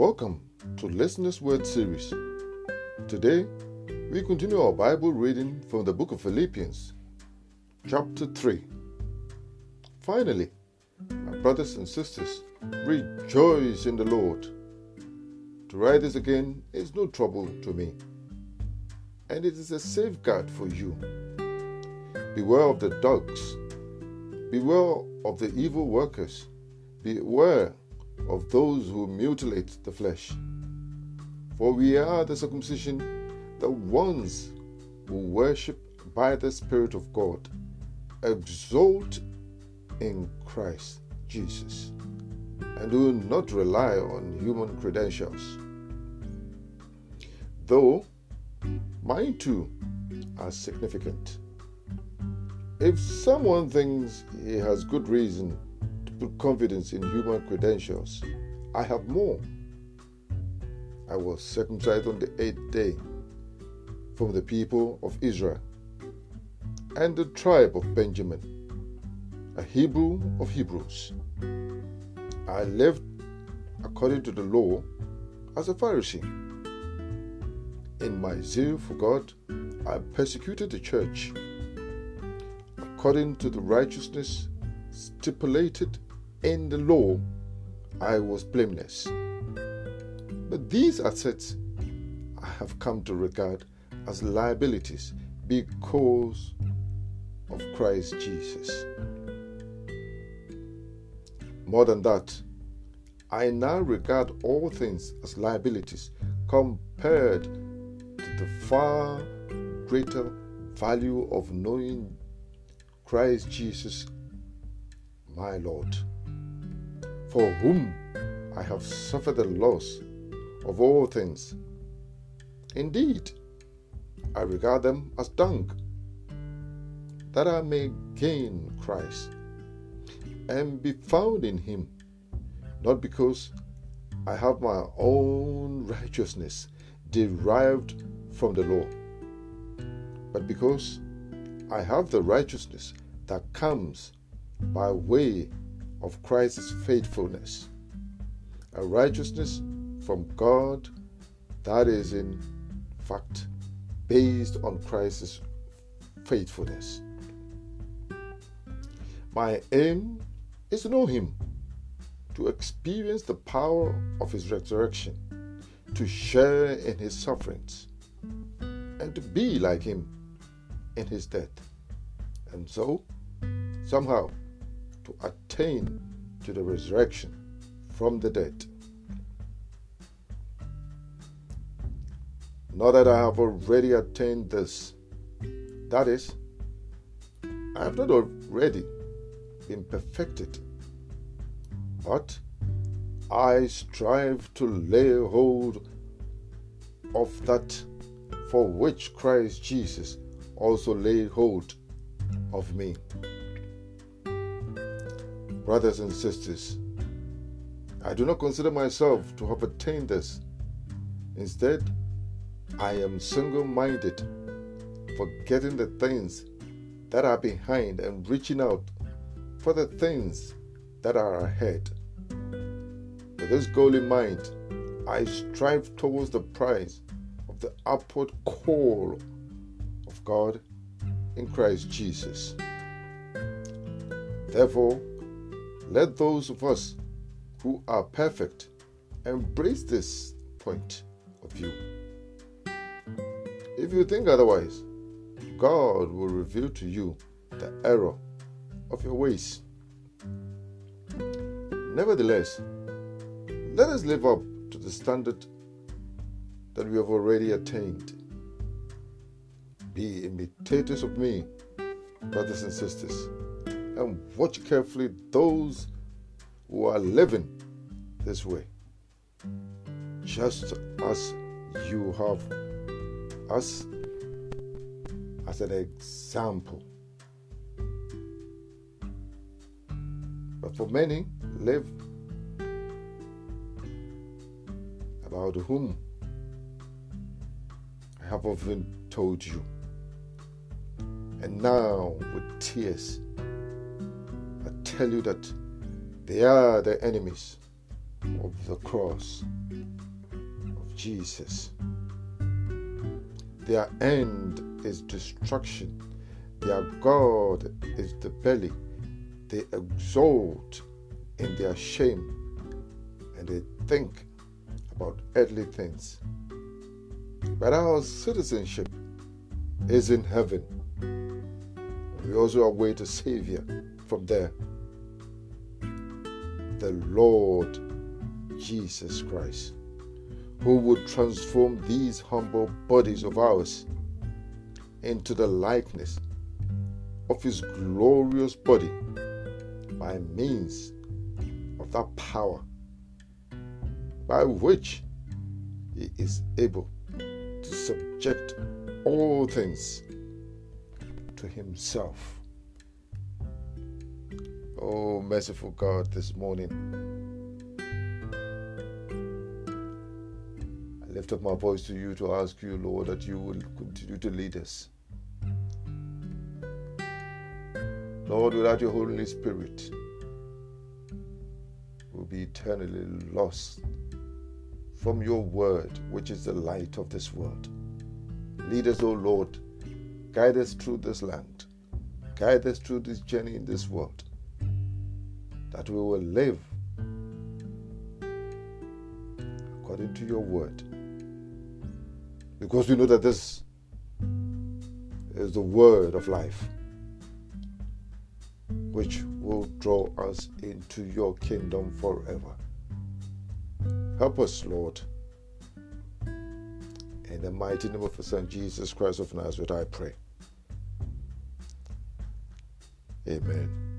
Welcome to Listener's Word series. Today, we continue our Bible reading from the book of Philippians, chapter 3. Finally, my brothers and sisters, rejoice in the Lord. To write this again is no trouble to me, and it is a safeguard for you. Beware of the dogs, beware of the evil workers, beware of those who mutilate the flesh. For we are the circumcision, the ones who worship by the Spirit of God, exalt in Christ Jesus, and do not rely on human credentials. Though mine too are significant. If someone thinks he has good reason put confidence in human credentials. I have more. I was circumcised on the eighth day from the people of Israel and the tribe of Benjamin, a Hebrew of Hebrews. I lived according to the law as a Pharisee. In my zeal for God, I persecuted the church according to the righteousness stipulated in the law, I was blameless. But these assets I have come to regard as liabilities because of Christ Jesus. More than that, I now regard all things as liabilities compared to the far greater value of knowing Christ Jesus, my Lord for whom I have suffered the loss of all things. Indeed, I regard them as dung, that I may gain Christ and be found in Him, not because I have my own righteousness derived from the law, but because I have the righteousness that comes by way of Christ's faithfulness, a righteousness from God that is, in fact, based on Christ's faithfulness. My aim is to know Him, to experience the power of His resurrection, to share in His sufferings, and to be like Him in His death. And so, somehow, to attain to the resurrection from the dead. Not that I have already attained this. That is, I have not already been perfected, but I strive to lay hold of that for which Christ Jesus also laid hold of me. Brothers and sisters, I do not consider myself to have attained this. Instead, I am single minded, forgetting the things that are behind and reaching out for the things that are ahead. With this goal in mind, I strive towards the prize of the upward call of God in Christ Jesus. Therefore, let those of us who are perfect embrace this point of view. If you think otherwise, God will reveal to you the error of your ways. Nevertheless, let us live up to the standard that we have already attained. Be imitators of me, brothers and sisters and watch carefully those who are living this way, just as you have us as an example. But for many live about whom I have often told you. And now, with tears, tell you that they are the enemies of the cross of Jesus. Their end is destruction. Their God is the belly. They exult in their shame and they think about earthly things. But our citizenship is in heaven. We also await a Savior from there the Lord Jesus Christ, who would transform these humble bodies of ours into the likeness of His glorious body by means of that power by which He is able to subject all things to Himself. Oh, merciful God, this morning. I lift up my voice to you to ask you, Lord, that you will continue to lead us. Lord, without your Holy Spirit, we'll be eternally lost from your word, which is the light of this world. Lead us, O Lord. Guide us through this land. Guide us through this journey in this world that we will live according to your word. Because we know that this is the word of life, which will draw us into your kingdom forever. Help us, Lord. In the mighty name of the Son Jesus Christ of Nazareth, I pray. Amen.